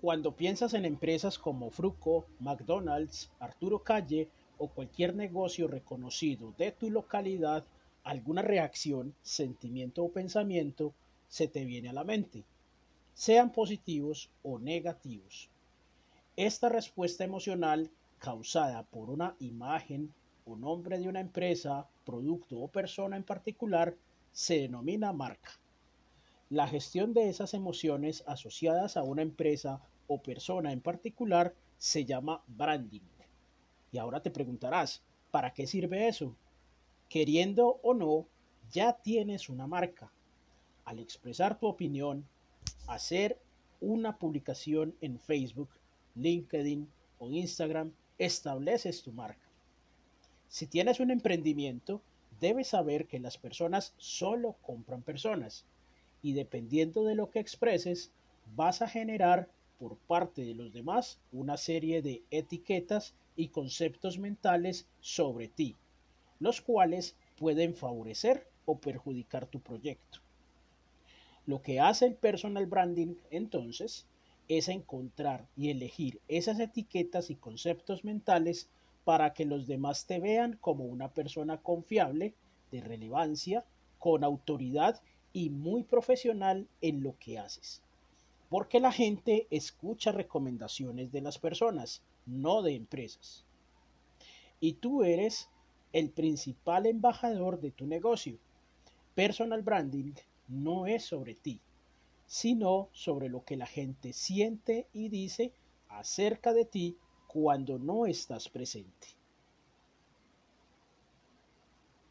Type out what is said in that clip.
Cuando piensas en empresas como Fruco, McDonald's, Arturo Calle o cualquier negocio reconocido de tu localidad, alguna reacción, sentimiento o pensamiento se te viene a la mente, sean positivos o negativos. Esta respuesta emocional causada por una imagen o nombre de una empresa, producto o persona en particular se denomina marca. La gestión de esas emociones asociadas a una empresa o persona en particular se llama branding. Y ahora te preguntarás, ¿para qué sirve eso? Queriendo o no, ya tienes una marca. Al expresar tu opinión, hacer una publicación en Facebook, LinkedIn o Instagram, estableces tu marca. Si tienes un emprendimiento, debes saber que las personas solo compran personas y dependiendo de lo que expreses, vas a generar por parte de los demás una serie de etiquetas y conceptos mentales sobre ti, los cuales pueden favorecer o perjudicar tu proyecto. Lo que hace el personal branding entonces es encontrar y elegir esas etiquetas y conceptos mentales para que los demás te vean como una persona confiable, de relevancia, con autoridad y muy profesional en lo que haces. Porque la gente escucha recomendaciones de las personas, no de empresas. Y tú eres el principal embajador de tu negocio. Personal branding no es sobre ti, sino sobre lo que la gente siente y dice acerca de ti cuando no estás presente.